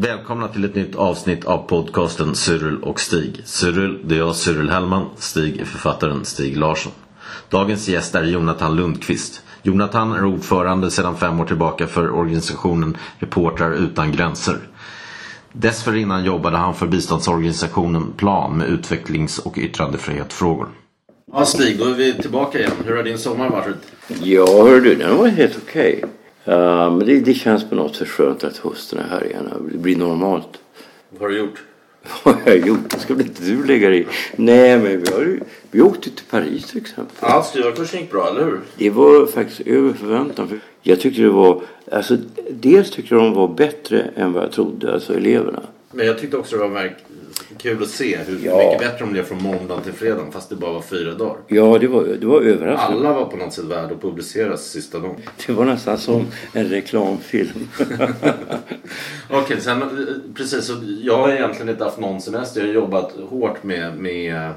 Välkomna till ett nytt avsnitt av podcasten Cyril och Stig. Cyril, det är jag Cyril Hellman. Stig är författaren Stig Larsson. Dagens gäst är Jonathan Lundqvist. Jonathan är ordförande sedan fem år tillbaka för organisationen Reportrar utan gränser. Dessförinnan jobbade han för biståndsorganisationen Plan med utvecklings och yttrandefrihetsfrågor. Ja Stig, då är vi tillbaka igen. Hur har din sommar varit? Ja, hör du, den var helt okej. Ja, men det, det känns på något sätt skönt att hösten är här igen. Det blir normalt. Vad har du gjort? Vad har jag gjort? Det ska väl inte du lägga dig i? Nej, men vi, har, ju- vi åkte till Paris till exempel. Ja, skrivarkursen gick bra, eller hur? Det var faktiskt över förväntan. För Jag tyckte det var, alltså dels tyckte jag de var bättre än vad jag trodde, alltså eleverna. Men jag tyckte också det var verk- kul att se hur Ja. mycket bättre de blev från måndag till fredag fast det bara var fyra dagar. Ja, det var, det var överraskande. Alla var på något sätt värda att publiceras sista dagen. Det var nästan som en reklamfilm. Okej, sen eh, precis. Så jag har egentligen inte haft någon semester. Jag har jobbat hårt med, med eh,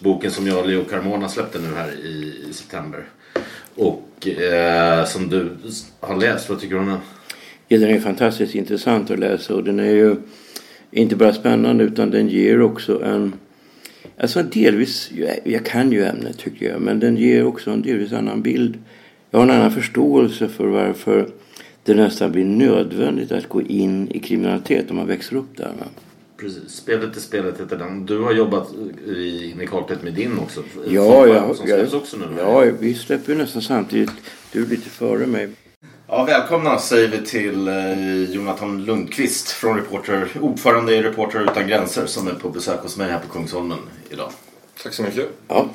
boken som jag och Leo Carmona släppte nu här i, i september. Och eh, som du har läst. Vad tycker du om den? Ja, den är fantastiskt intressant att läsa och den är ju inte bara spännande utan den ger också en Alltså delvis, jag, jag kan ju ämnet tycker jag, men den ger också en delvis annan bild. Jag har en annan förståelse för varför det nästan blir nödvändigt att gå in i kriminalitet om man växer upp där. Va? Precis. Spelet är spelet heter den. Du har jobbat i in i kaklet med din också. Ja, jag, Som jag, släpps också nu. ja, vi släpper ju nästan samtidigt. Du är lite före mig. Ja, välkomna säger vi till eh, Jonathan Lundqvist från Reporter, ordförande i Reportrar utan gränser som är på besök hos mig här på Kungsholmen idag. Tack så mycket. Ja,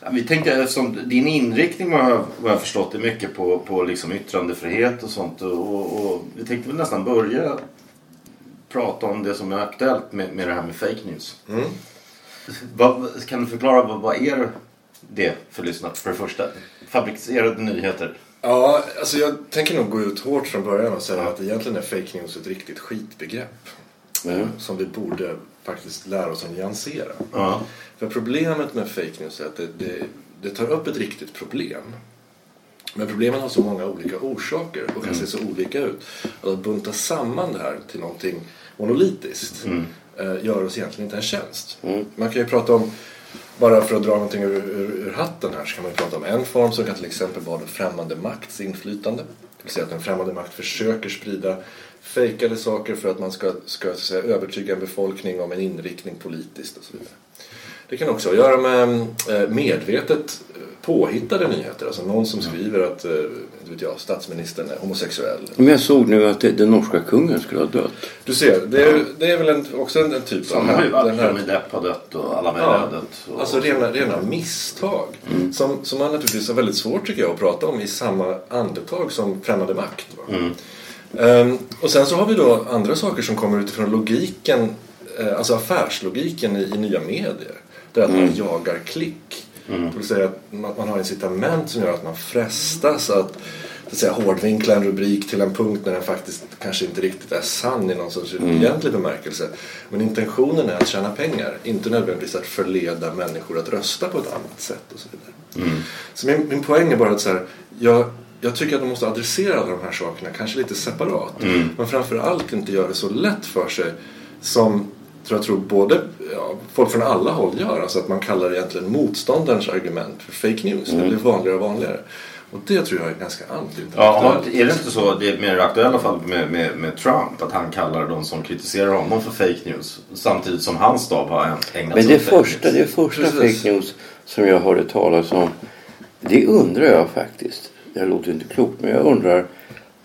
Ja, vi tänkte eftersom din inriktning vad jag, vad jag förstått är mycket på, på liksom yttrandefrihet och sånt och, och, och vi tänkte väl nästan börja prata om det som är aktuellt med, med det här med fake news. Mm. Vad, kan du förklara vad, vad är det för lyssnare för det första? Fabricerade nyheter. Ja, alltså jag tänker nog gå ut hårt från början och säga att egentligen är fake news ett riktigt skitbegrepp. Ja. Som vi borde faktiskt lära oss att nyansera. Ja. För problemet med fake news är att det, det, det tar upp ett riktigt problem. Men problemen har så många olika orsaker och kan se så olika ut. Att bunta samman det här till någonting monolitiskt eh, gör oss egentligen inte en tjänst. Man kan ju prata om, bara för att dra någonting ur, ur, ur hatten här, så kan man ju prata om en form som kan till exempel vara den främmande makts inflytande. Det vill säga att en främmande makt försöker sprida fejkade saker för att man ska, ska så att säga, övertyga en befolkning om en inriktning politiskt och så vidare. Det kan också ha att göra med eh, medvetet eh, påhittade nyheter. Alltså någon som skriver att eh, vet jag, statsministern är homosexuell. men jag såg nu att den norska kungen skulle ha dött. Du ser, det är, det är väl en, också en, en typ av... Samma den här- Johnny Depp har dött och alla möjliga Ja, dött. Och, alltså rena, rena misstag. Som, som man naturligtvis har väldigt svårt tycker jag att prata om i samma andetag som främmande makt. Va? Ehm, och sen så har vi då andra saker som kommer utifrån logiken, alltså affärslogiken i, i nya medier. Det är att man jagar klick. Det vill säga att man, har incitament som gör att man frestas att, att säga, hårdvinkla en rubrik till en punkt när den faktiskt kanske inte riktigt är sann i någon sorts egentlig bemärkelse. Men intentionen är att tjäna pengar, inte nödvändigtvis att förleda människor att rösta på ett annat sätt och så vidare. Så min, min poäng är bara att så här, jag, jag tycker att man måste adressera alla de här sakerna, kanske lite separat. Men framför allt inte göra det så lätt för sig som tror jag tror både ja, folk från alla håll gör. Alltså att man kallar det egentligen motståndarens argument för fake news. Det blir vanligare och vanligare. Och det tror jag är ganska Ja, antiintellektuellt. är det inte så, det är mer aktuella fall med, med, med Trump, att han kallar de som kritiserar honom för fake news samtidigt som hans stab har ägnat Men sig det åt fake första, news. det första Precis. fake news som jag hörde talas om, det undrar jag faktiskt. det låter inte klokt, men jag undrar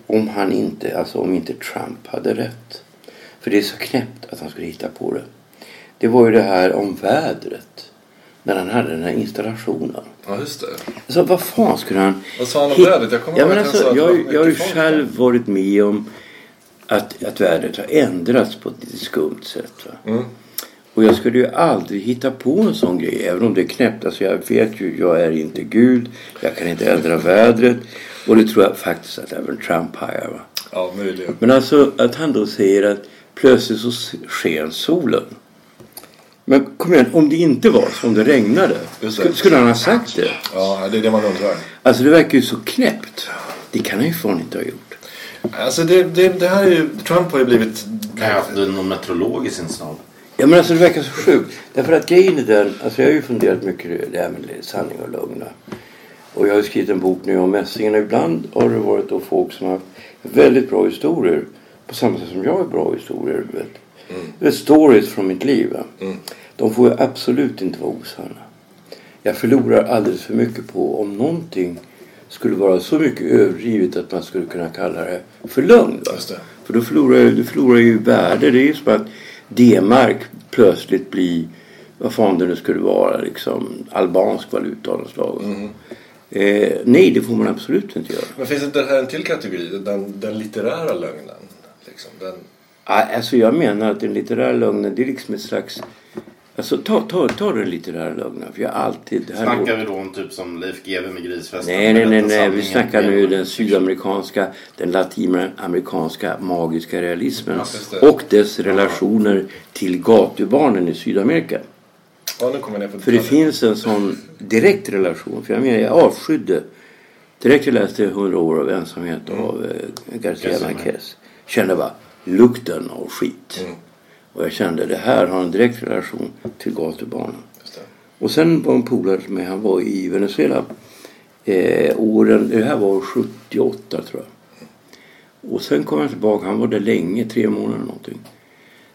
om han inte, alltså om inte Trump hade rätt. För det är så knäppt att han skulle hitta på det. Det var ju det här om vädret. När han hade den här installationen. Ja, just det. Alltså vad fan skulle han... Vad sa han om vädret? Jag kommer ja, men alltså, jag, har jag har ju själv varit med om att, att vädret har ändrats på ett lite skumt sätt. Mm. Och jag skulle ju aldrig hitta på en sån grej. Även om det är knäppt. Alltså jag vet ju, jag är inte Gud. Jag kan inte ändra vädret. Och det tror jag faktiskt att även Trump. Va? Ja, möjligen. Men alltså att han då säger att plötsligt så sken solen. Men kom igen, om det inte var så, om det regnade. Det. Skulle, skulle han ha sagt det? Ja, det är det man undrar. Alltså det verkar ju så knäppt. Det kan han ju fan inte ha gjort. Alltså det, det, det här är ju... Trump har ju blivit... Kan jag ha haft någon meteorologisk inslag? Ja men alltså det verkar så sjukt. Därför att grejen är den, alltså jag har ju funderat mycket det här med sanning och lögn. Och jag har ju skrivit en bok nu om mässingen. Och ibland har det varit då folk som har haft väldigt bra historier. På samma sätt som jag har bra historier. Du vet. Du vet, stories från mitt liv. Va? De får ju absolut inte vara osanna. Jag förlorar alldeles för mycket på om någonting skulle vara så mycket överdrivet att man skulle kunna kalla det för lögn. För då förlorar, du förlorar ju värde. Det är ju som att D-mark plötsligt blir, vad fan det nu skulle vara, liksom albansk valuta av något slag. Eh, nej, det får man absolut inte göra. Men finns inte det här en till kategori? Den, den litterära lögnen. Liksom. Den, Alltså jag menar att den litterära lögnen, det är liksom ett slags... Alltså ta, ta, ta den litterära lögnen. För jag alltid... Det här Snackar vi då om typ som Leif GW med Grisfesten? Nej, nej, nej, nej. Vi snackar nu den sydamerikanska, den latinamerikanska magiska realismen Ja, och dess relationer till gatubarnen i Sydamerika. ja, nu kommer jag ner på För det finns en sån direkt relation. För jag menar, jag avskydde. Direkt jag läste 100 år av ensamhet av eh, Garcia Garcia Marquez. Kände bara lukten av skit. Mm. Och jag kände det här har en direkt relation till gatubarnen. Och sen var en polare med, han var i Venezuela. Eh, åren, det här var 78 tror jag. Och sen kom han tillbaka, han var där länge, tre månader någonting.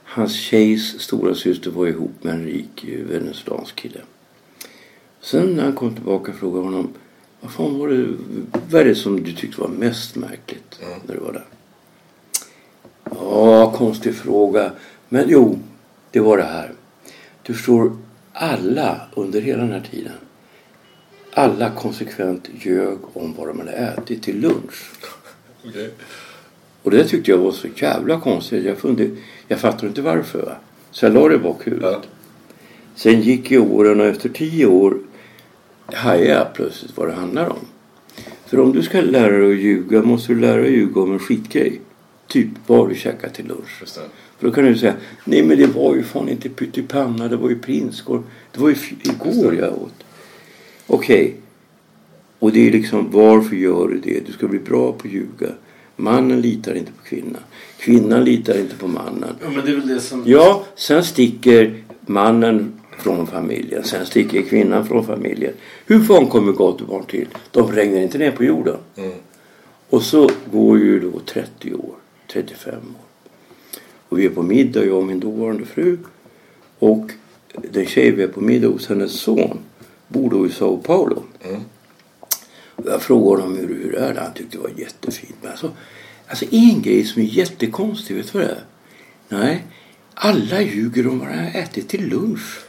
Hans tjejs stora syster var ihop med en rik eh, venezuelansk kille. Sen när han kom tillbaka frågade jag honom vad fan var det, vad är det som du tyckte var mest märkligt när du var där? Ja, konstig fråga. Men jo, det var det här. Du förstår, alla under hela den här tiden alla konsekvent ljög om vad de hade ätit till lunch. Okej. Och det tyckte jag var så jävla konstigt. Jag, funde, jag fattar inte varför. Va? Så jag la det bak huvudet. Ja. Sen gick ju åren och efter tio år hajade jag plötsligt vad det handlar om. För om du ska lära dig att ljuga måste du lära dig att ljuga om en skitgrej. Typ vad du käkat till lunch? För då kan du säga nej men det var ju fan inte pyttipanna, det var ju prinskorv. Det var ju igår jag åt. Okej. Och det är liksom varför gör du det? Du ska bli bra på att ljuga. Mannen litar inte på kvinnan. Kvinnan litar inte på mannen. Ja, men det är väl det som... Ja, sen sticker mannen från familjen. Sen sticker kvinnan från familjen. Hur fan kommer gatubarn till? De regnar inte ner på jorden. Och så går ju då 30 år, 35 år. Och vi är på middag, jag och min dåvarande fru. Och den tjej vi är på middag hos, hennes son, bor då i Sao Paulo. Och jag frågade honom hur, hur är det Han tyckte det var jättefint. Men alltså, alltså en grej som är jättekonstig, vet du vad det är? Nej, alla ljuger om vad de har ätit till lunch.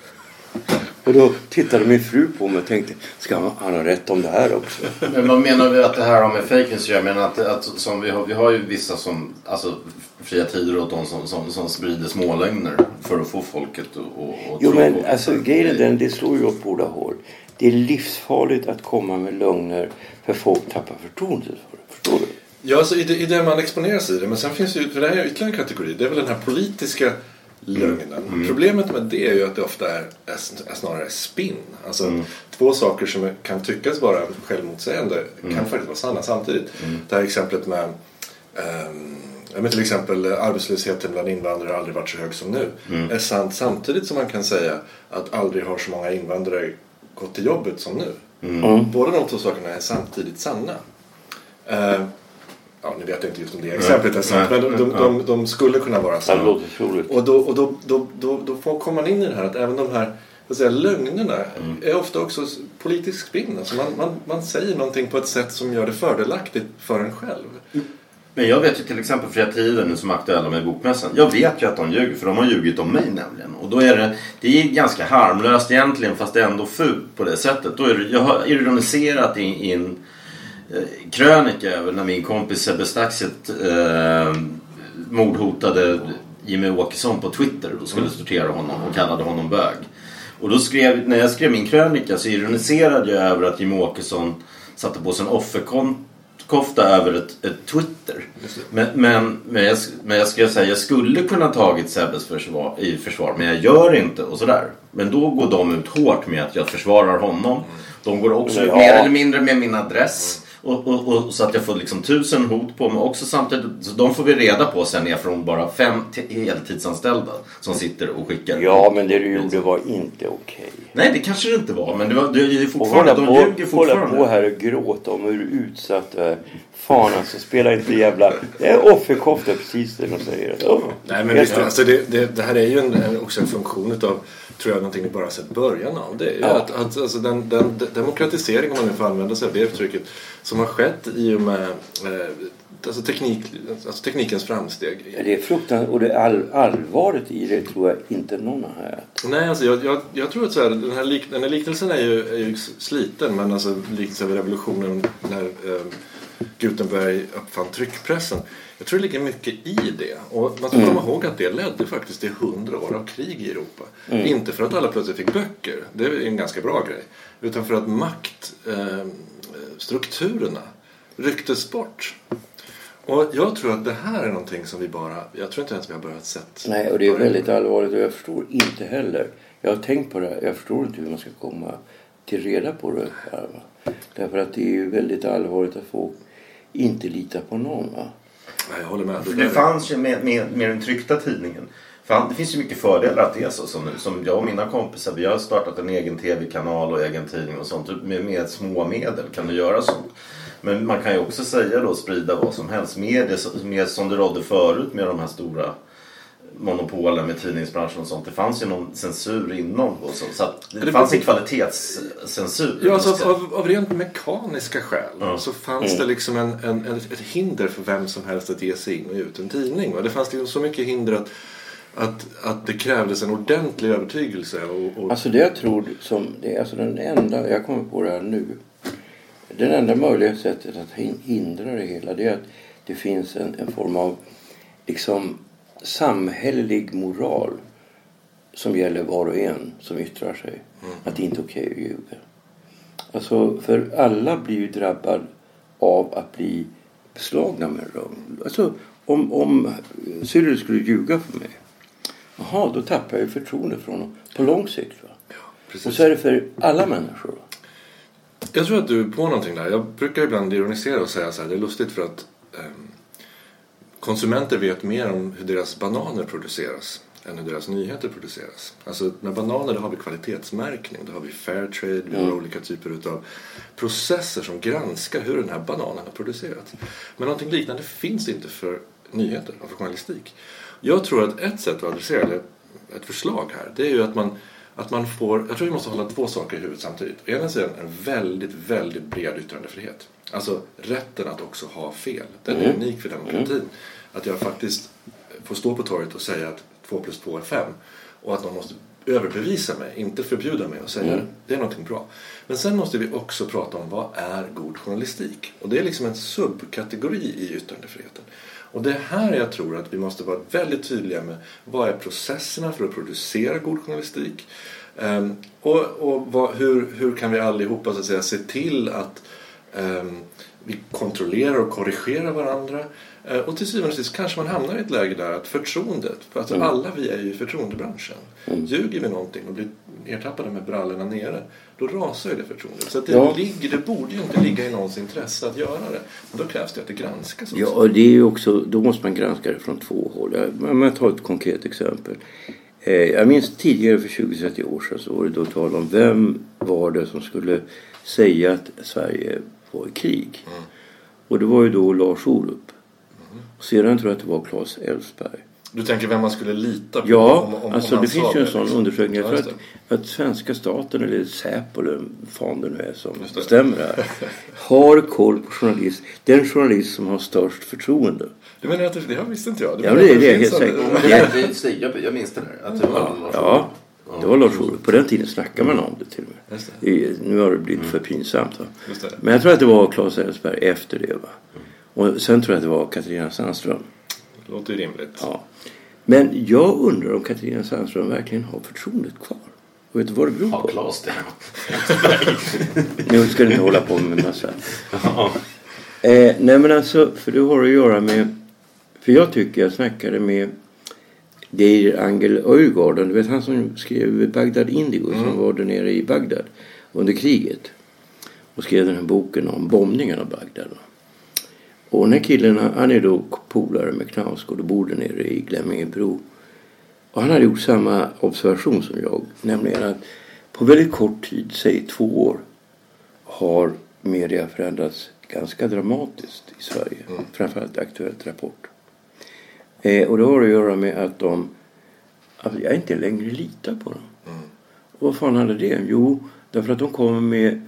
Och då tittade min fru på mig och tänkte, ska han, han ha rätt om det här också? Men vad menar vi att det här har med fake news att göra? Menar att, att som vi, har, vi har ju vissa som alltså, fria tider åt de som, som, som sprider smålögner för att få folket att och, och Jo men på- alltså grejen är den, det slår ju åt båda håll. Det är livsfarligt att komma med lögner för folk tappar förtroendet för det. Förstår du? Ja, alltså i, det, i det man exponeras i det. Men sen finns det ju, för det här är ytterligare en kategori. Det är väl den här politiska lögnen. Problemet med det är ju att det ofta är, är, snarare spinn. Alltså två saker som kan tyckas vara självmotsägande kan faktiskt vara sanna samtidigt. Det här exemplet med ja, men till exempel arbetslösheten bland invandrare har aldrig varit så hög som nu. Är sant samtidigt som man kan säga att aldrig har så många invandrare gått till jobbet som nu. Båda de två sakerna är samtidigt sanna. Eh, ja, nu vet jag inte just om det exemplet är sant, men de, de, de, de skulle kunna vara Ja, troligt. Och då, och då, då, då, då får, kommer man in i det här att även de här så säga, lögnerna är ofta också politisk spinn. Alltså man, man, man säger någonting på ett sätt som gör det fördelaktigt för en själv. Men jag vet ju till exempel Fria som är aktuella med Bokmässan. Jag vet ju att de ljuger för de har ljugit om mig nämligen. Och då är det, det är ganska harmlöst egentligen fast det är ändå fult på det sättet. Då är det, jag har ironiserat i, i en eh, krönika över när min kompis Sebbe Staxet eh, mordhotade Jimmy Åkesson på Twitter och skulle sortera honom och kallade honom bög. Och då skrev, när jag skrev min krönika så ironiserade jag över att Jimmy Åkesson satte på sig en offerkofta över ett, ett Twitter. Men, men, men, jag, men jag skrev säga jag skulle kunna tagit Sebbes försvar, i försvar men jag gör inte och sådär. Men då går de ut hårt med att jag försvarar honom. De går också ut Ja. mer eller mindre med min adress. Och, och, och, så att jag får liksom tusen hot på mig också samtidigt. Så de får vi reda på sen är från bara fem heltidsanställda som sitter och skickar. Ja, men det du gjorde var inte okej. Nej det kanske det inte var men det, var, det är ju Och fortfarande, hålla de på, ljuger hålla fortfarande. på här och gråta om hur utsatt du är. Fan alltså, spela inte jävla... Det är offerkofta precis det de säger. Oh, Nej men visst, alltså det, det, det här är ju en, en, också en funktion utav, tror jag, någonting vi bara sett början av. Det är Ja. att, att alltså den, den demokratisering, om man nu får använda sig av det uttrycket, som har skett i och med eh, alltså teknik, alltså teknikens framsteg. Det är fruktansvärt. Och det all, allvaret i det tror jag inte någon har här. Nej, alltså jag, jag, jag tror att så här, den, här lik, den här liknelsen är ju, är ju sliten, men alltså liknelsen vid revolutionen när eh, Gutenberg uppfann tryckpressen. Jag tror det ligger mycket i det. Och man ska komma ihåg att det ledde faktiskt till hundra år av krig i Europa. Inte för att alla plötsligt fick böcker, det är en ganska bra grej. Utan för att maktstrukturerna eh, rycktes bort. Och jag tror att det här är någonting som vi bara, jag tror inte ens vi har börjat sett. Nej, och det är väldigt allvarligt och jag förstår inte heller. Jag har tänkt på det här. Jag förstår inte hur man ska komma till reda på det. här, va. Därför att det är ju väldigt allvarligt att folk inte litar på någon. Va? Nej, jag håller med. Det är- fanns ju med, med, med den tryckta tidningen. Det finns ju mycket fördelar att det är så som nu. Som jag och mina kompisar, vi har startat en egen tv-kanal och egen tidning och sånt. Med, med små medel kan du göra sånt. Men man kan ju också säga då sprida vad som helst. Med det med, som det rådde förut med de här stora monopolen med tidningsbranschen och sånt. Det fanns ju någon censur inom då. Så, så att det, Det fanns en kvalitetscensur. Ja, alltså, av, av rent mekaniska skäl Ja. så fanns det liksom en, en, en, ett hinder för vem som helst att ge sig in och ut en tidning. Va? Det fanns liksom så mycket hinder att, att, att det krävdes en ordentlig övertygelse. Och, och, Alltså det jag tror som, det är alltså den enda, jag kommer på det här nu. Det enda möjliga sättet att hin- hindra det hela det är att det finns en, en form av liksom samhällelig moral som gäller var och en som yttrar sig. Att det inte är okej att ljuga. Alltså, för alla blir ju drabbad av att bli beslagna med rum. Alltså, om, om Cyril skulle ljuga för mig. Jaha, då tappar jag förtroende för honom på lång sikt. Va? precis. Och så är det för alla människor. Va? Jag tror att du är på någonting där. Jag brukar ibland ironisera och säga så här. Det är lustigt för att ehm, konsumenter vet mer om hur deras bananer produceras än hur deras nyheter produceras. Alltså med bananer då har vi kvalitetsmärkning. Då har vi fair trade. Vi har olika typer av processer som granskar hur den här bananen har producerats. Men någonting liknande finns inte för nyheter och för journalistik. Jag tror att ett sätt att adressera, eller ett förslag här, det är ju att man att man får, jag tror vi måste hålla två saker i huvudet samtidigt. Å ena sidan en väldigt, väldigt bred yttrandefrihet. Alltså rätten att också ha fel. Den är unik för demokratin. Att jag faktiskt får stå på torget och säga att 2 plus 2 är 5. Och att någon måste överbevisa mig, inte förbjuda mig att säga det. Det är någonting bra. Men sen måste vi också prata om vad är god journalistik? Och det är liksom en subkategori i yttrandefriheten. Och det är här jag tror att vi måste vara väldigt tydliga med vad är processerna för att producera god journalistik? Ehm, och och vad, hur, hur kan vi allihopa så att säga, se till att ehm, vi kontrollerar och korrigerar varandra? Eh, och till syvende och sist kanske man hamnar i ett läge där att förtroendet, för alltså alla vi är ju i förtroendebranschen. Ljuger vi någonting och blir ertappade med brallorna nere, då rasar ju det förtroendet. Så det, Ja. ligger, det borde ju inte ligga i någons intresse att göra det. Men då krävs det att det granskas också. Ja, och det är ju också, då måste man granska det från två håll. Jag, om jag tar ett konkret exempel. Eh, jag minns tidigare för 20-30 år sedan så var det då tal om vem var det som skulle säga att Sverige var i krig. Och det var ju då Lars Orup. Och sedan tror jag att det var Claes Elfsberg. Du tänker vem man skulle lita på? Ja, om, om, alltså om det finns ju en sån liksom. undersökning. Jag Ja, tror att, att svenska staten eller Säpo eller fan det nu är som det. bestämmer det här. Har koll på journalist. Den journalist som har störst förtroende. Du menar att det, det här visste inte jag? Du Ja, det det det, det, jag, jag minns det där. Att det var Ja, det var Lars Ohly. På den tiden snackade man om det till och med. I- Nu har det blivit för pinsamt. Va? Men jag tror att det var Claes Elfsberg efter det. Va? Och sen tror jag att det var Katarina Sandström. Det låter ju rimligt. Ja. Men jag undrar om Katarina Sandström verkligen har förtroendet kvar. Och vet du vad det beror Har på? Claes det? Nu ska du inte hålla på med massa. Ja. Eh, nej men alltså, för det har att göra med... För jag tycker jag snackade med Geir Angel Öjgården. Du vet han som skrev Bagdad Indigo som var där nere i Bagdad under kriget. Och skrev den här boken om bombningen av Bagdad. Och den här killen han är då polare med Knausgård och bor där nere i Glemmingebro. Och han hade gjort samma observation som jag. Nämligen att på väldigt kort tid, säg två år, har media förändrats ganska dramatiskt i Sverige. Framförallt Aktuellt Rapport. Eh, och det har att göra med att de, att jag inte längre litar på dem. Och vad fan hade det? Jo, därför att de kommer med,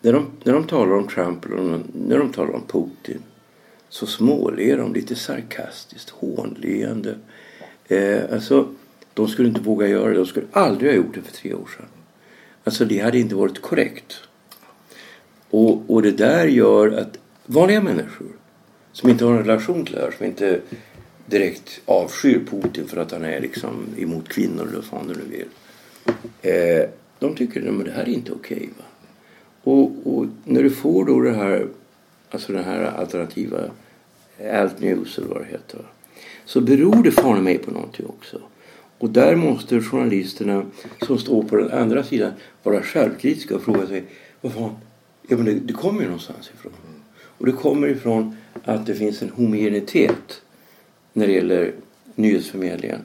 när de, när de talar om Trump eller när de talar om Putin så småler de lite sarkastiskt, hånleende. Eh, alltså, de skulle inte våga göra det. De skulle aldrig ha gjort det för tre år sedan. Alltså det hade inte varit korrekt. Och, och det där gör att vanliga människor som inte har en relation till det här, som inte direkt avskyr Putin för att han är liksom emot kvinnor eller vad fan du nu vill. Eh, de tycker att det här är inte okej. Okay, Och, och när du får då det här, alltså den här alternativa eh, Alt News eller vad det heter. va? Så beror det fan mig på någonting också. Och där måste journalisterna som står på den andra sidan vara självkritiska och fråga sig vad fan, ja, men det, det kommer ju någonstans ifrån. Och det kommer ifrån att det finns en homogenitet när det gäller nyhetsförmedlingen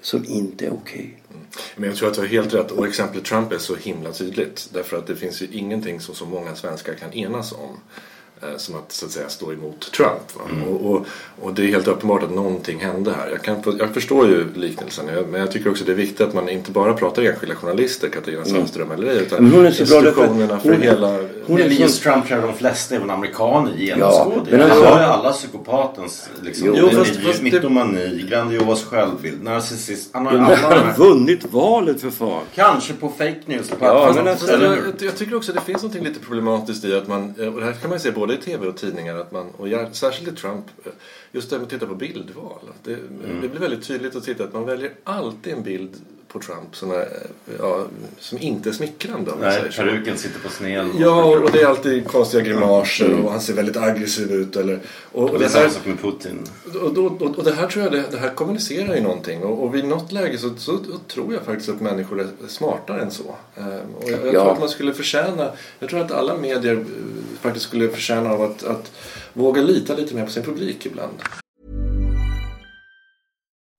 som inte är okej. Mm. Men jag tror att du har helt rätt. Och exemplet Trump är så himla tydligt. Därför att det finns ju ingenting som så många svenskar kan enas om eh, Som att så att säga stå emot Trump. Va? Och, och, och det är helt uppenbart att någonting hände här. Jag, kan, jag förstår ju liknelsen. Men jag tycker också det är viktigt att man inte bara pratar enskilda journalister, Katarina Sandström eller ej. Utan Men hon är så bra institutionerna för hon- hela... hon är just Trump tror de flesta, även amerikaner, Ja, genomskådar. men Han har ju alla psykopatens liksom, Jo, fast- det- mytomani, grandios självbild, narcissist. Han har ju Ja, alla han här. har vunnit valet för fan. Kanske på fake news. På Ja, men alltså- jag, jag, jag tycker också det finns något lite problematiskt i att man, och det här kan man ju se både i tv och tidningar, att man, och särskilt i Trump, just det med att titta på bildval. Det, det blir väldigt tydligt att titta att man väljer alltid en bild på Trump som, är, ja, som inte är smickrande Nej, peruken sitter på sned. Ja, och det är alltid konstiga grimaser och han ser väldigt aggressiv ut. Eller, och, och, Och det är samma här, sak med Putin. och, och, och det här tror jag det, det här kommunicerar ju någonting. Och, och vid något läge så, så, tror jag faktiskt att människor är smartare än så. Ehm, och jag, jag Ja. tror att man skulle förtjäna, jag tror att alla medier eh, faktiskt skulle förtjäna av att, att våga lita lite mer på sin publik ibland.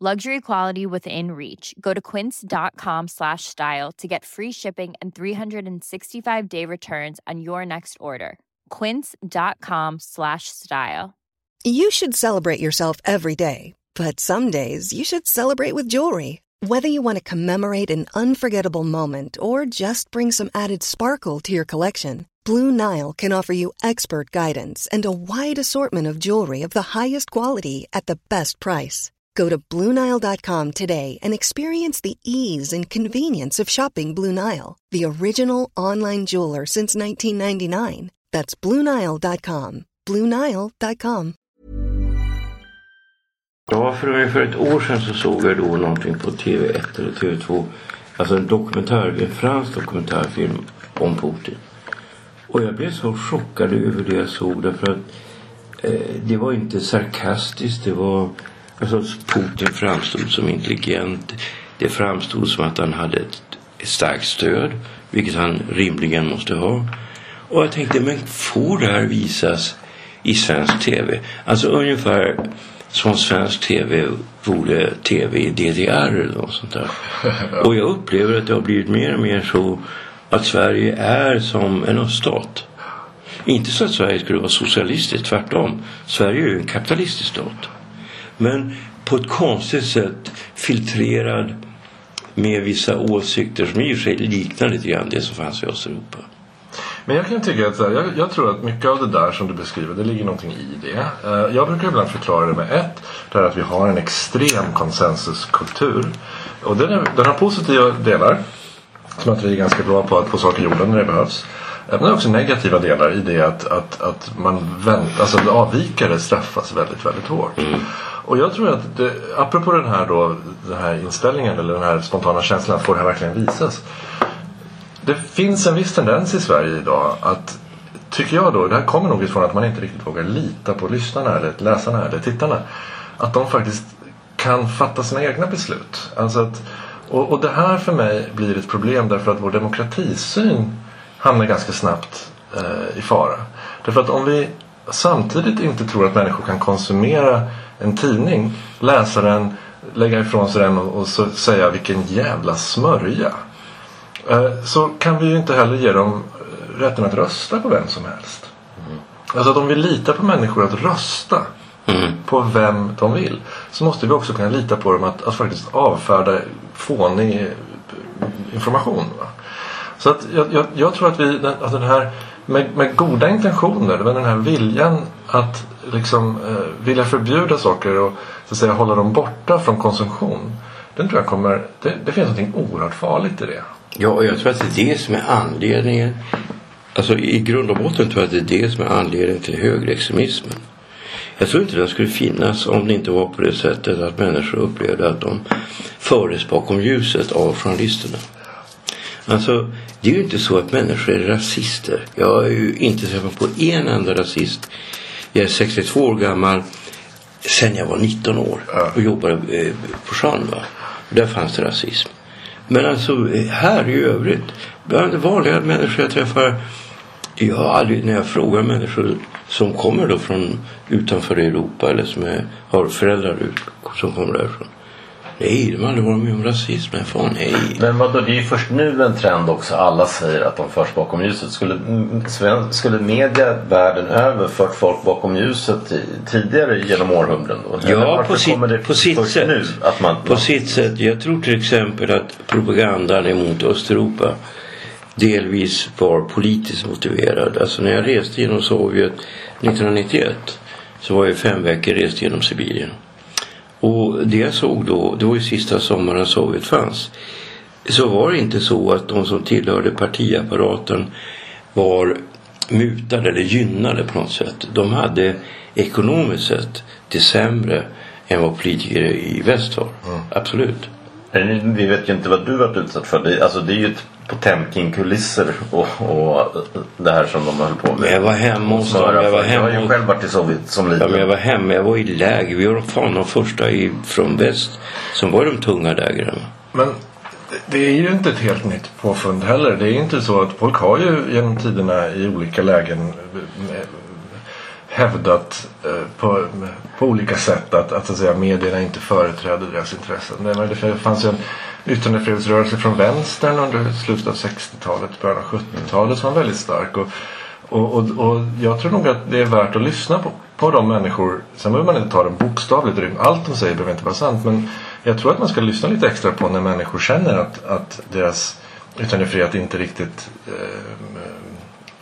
Luxury quality within reach. Go to quince.com slash style to get free shipping and 365 day returns on your next order. Quince.com slash style. You should celebrate yourself every day, but some days you should celebrate with jewelry. Whether you want to commemorate an unforgettable moment or just bring some added sparkle to your collection, Blue Nile can offer you expert guidance and a wide assortment of jewelry of the highest quality at the best price. Go to BlueNile.com today and experience the ease and convenience of shopping Blue Nile, the original online jeweler since 1999. That's BlueNile.com. BlueNile.com. Ja, för ungefär ett år sedan så såg jag då någonting på TV1 eller TV2. Alltså en dokumentär, en fransk dokumentärfilm om Putin. Och jag blev så chockad över det jag såg därför att eh, det var inte sarkastiskt. Det var, alltså Putin framstod som intelligent. Det framstod som att han hade ett ett starkt stöd, vilket han rimligen måste ha. Och jag tänkte, men får det här visas i svensk tv? Alltså ungefär som svensk tv vore tv i DDR eller något sånt där. Och jag upplever att det har blivit mer och mer så att Sverige är som en öststat. Inte så att Sverige skulle vara socialistiskt, tvärtom. Sverige är ju en kapitalistisk stat. Men på ett konstigt sätt filtrerad med vissa åsikter som i och för sig liknar lite grann det som fanns i Östeuropa. Men jag kan tycka att jag, jag tror att mycket av det där som du beskriver, det ligger någonting i det. Eh, jag brukar ibland förklara det med ett, det är att vi har en extrem konsensuskultur. Och den, är, den har positiva delar, som att vi är ganska bra på att få saker gjorda när det behövs. Eh, Men det är också negativa delar i det att, att, att man väntar, alltså avvikare straffas väldigt, väldigt hårt. Och jag tror att, det, apropå den här, då, den här inställningen eller den här spontana känslan, får det här verkligen visas? Det finns en viss tendens i Sverige idag att, tycker jag då, det här kommer nog ifrån att man inte riktigt vågar lita på lyssnarna eller läsarna eller tittarna. Att de faktiskt kan fatta sina egna beslut. Alltså att, och, och det här för mig blir ett problem därför att vår demokratisyn hamnar ganska snabbt eh, i fara. Därför att om vi samtidigt inte tror att människor kan konsumera en tidning, läsa den, lägga ifrån sig den och, och så säga vilken jävla smörja. Eh, så kan vi ju inte heller ge dem eh, rätten att rösta på vem som helst. Alltså att om vi litar på människor att rösta på vem de vill så måste vi också kunna lita på dem att, att faktiskt avfärda fånig eh, information. Va? Så att jag, jag, jag tror att vi, att den här med, med goda intentioner, med den här viljan att liksom eh, vilja förbjuda saker och så att säga hålla dem borta från konsumtion. Den tror jag kommer, det, det finns något oerhört farligt i det. Ja, och jag tror att det är det som är anledningen. Alltså i grund och botten tror jag att det är det som är anledningen till högerextremismen. Jag tror inte den skulle finnas om det inte var på det sättet att människor upplevde att de fördes bakom ljuset av journalisterna. Alltså, det är ju inte så att människor är rasister. Jag har ju inte träffat på en enda rasist. Jag är 62 år gammal sen jag var 19 år och jobbade eh, på. Och Där fanns det rasism. Men alltså eh, här i övrigt, bland vanliga människor jag träffar. Jag har aldrig, när jag frågar människor som kommer då från utanför Europa eller som är, har föräldrar som kommer därifrån. Nej, de har aldrig varit med om rasism. Men fan nej. Men vadå, det är ju först nu en trend också. Alla säger att de förs bakom ljuset. Skulle, mm, skulle media världen över fört folk bakom ljuset tidigare genom århundraden? Då? Ja, på sitt, på sitt sätt. nu att man... På sitt sätt. Jag tror till exempel att propagandan emot Östeuropa delvis var politiskt motiverad. Alltså när jag reste genom Sovjet 1991 så var jag fem veckor rest genom Sibirien. Och det jag såg då, det var ju sista sommaren Sovjet fanns. Så var det inte så att de som tillhörde partiapparaten var mutade eller gynnade på något sätt. De hade ekonomiskt sett det sämre än vad politiker i väst har. Absolut. Men Vi vet ju inte vad du varit utsatt för. Det, alltså, det är ju ett Potemkin-kulisser och, och det här som de höll på med. Jag var hemma hos dem. Jag var för- jag har hemma ju själv varit i Sovjet som Ja, liten. men jag var hemma, jag var i läger. Vi var fan de första i, från väst som var i de tunga lägren. Men det- är ju inte ett helt nytt påfund heller. Det är ju inte så att folk har ju genom tiderna i olika lägen eh, hävdat eh, på, på olika sätt att, att, att säga, medierna inte företräder deras intressen. Det fanns ju en yttrandefrihetsrörelse från vänstern under slutet av 60-talet, början av 70-talet som var väldigt stark. Och, och, och, och jag tror nog att det är värt att lyssna på, på de människor. Sen behöver man inte ta dem bokstavligt. Allt de säger behöver inte vara sant. Men jag tror att man ska lyssna lite extra på när människor känner att, att deras yttrandefrihet inte riktigt eh,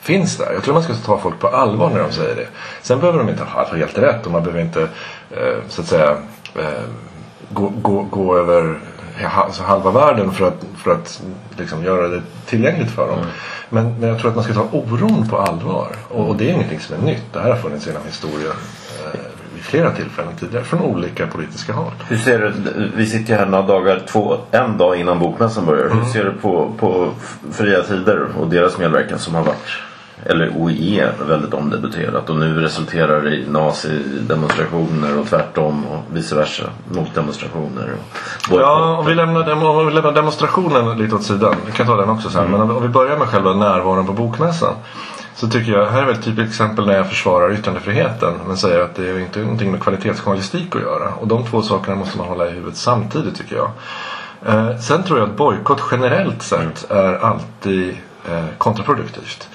finns där. Jag tror man ska ta folk på allvar när de säger det. Sen behöver de inte ha helt rätt och man behöver inte eh, så att säga eh, gå, gå, gå över alltså halva världen för att, för att liksom göra det tillgängligt för dem. Men, men jag tror att man ska ta oron på allvar. Och, och det är ingenting som är nytt. Det här har funnits genom historien eh, vid flera tillfällen tidigare från olika politiska håll. Hur ser du, vi sitter ju här några dagar, två, en dag innan bokmässan börjar. Hur ser du på, på Fria Tider och deras medverkan som har varit? Eller är väldigt omdebatterat och nu resulterar det i nazidemonstrationer och tvärtom och vice versa. Motdemonstrationer. och Ja, om vi, lämnar, om vi lämnar demonstrationen lite åt sidan. Vi kan ta den också sen. Men om, om vi börjar med själva närvaron på bokmässan. Så tycker jag, här är väl ett typiskt exempel när jag försvarar yttrandefriheten. Men säger att det är inte någonting med kvalitetsjournalistik att göra. Och de två sakerna måste man hålla i huvudet samtidigt tycker jag. Eh, sen tror jag att bojkott generellt sett är alltid eh, kontraproduktivt.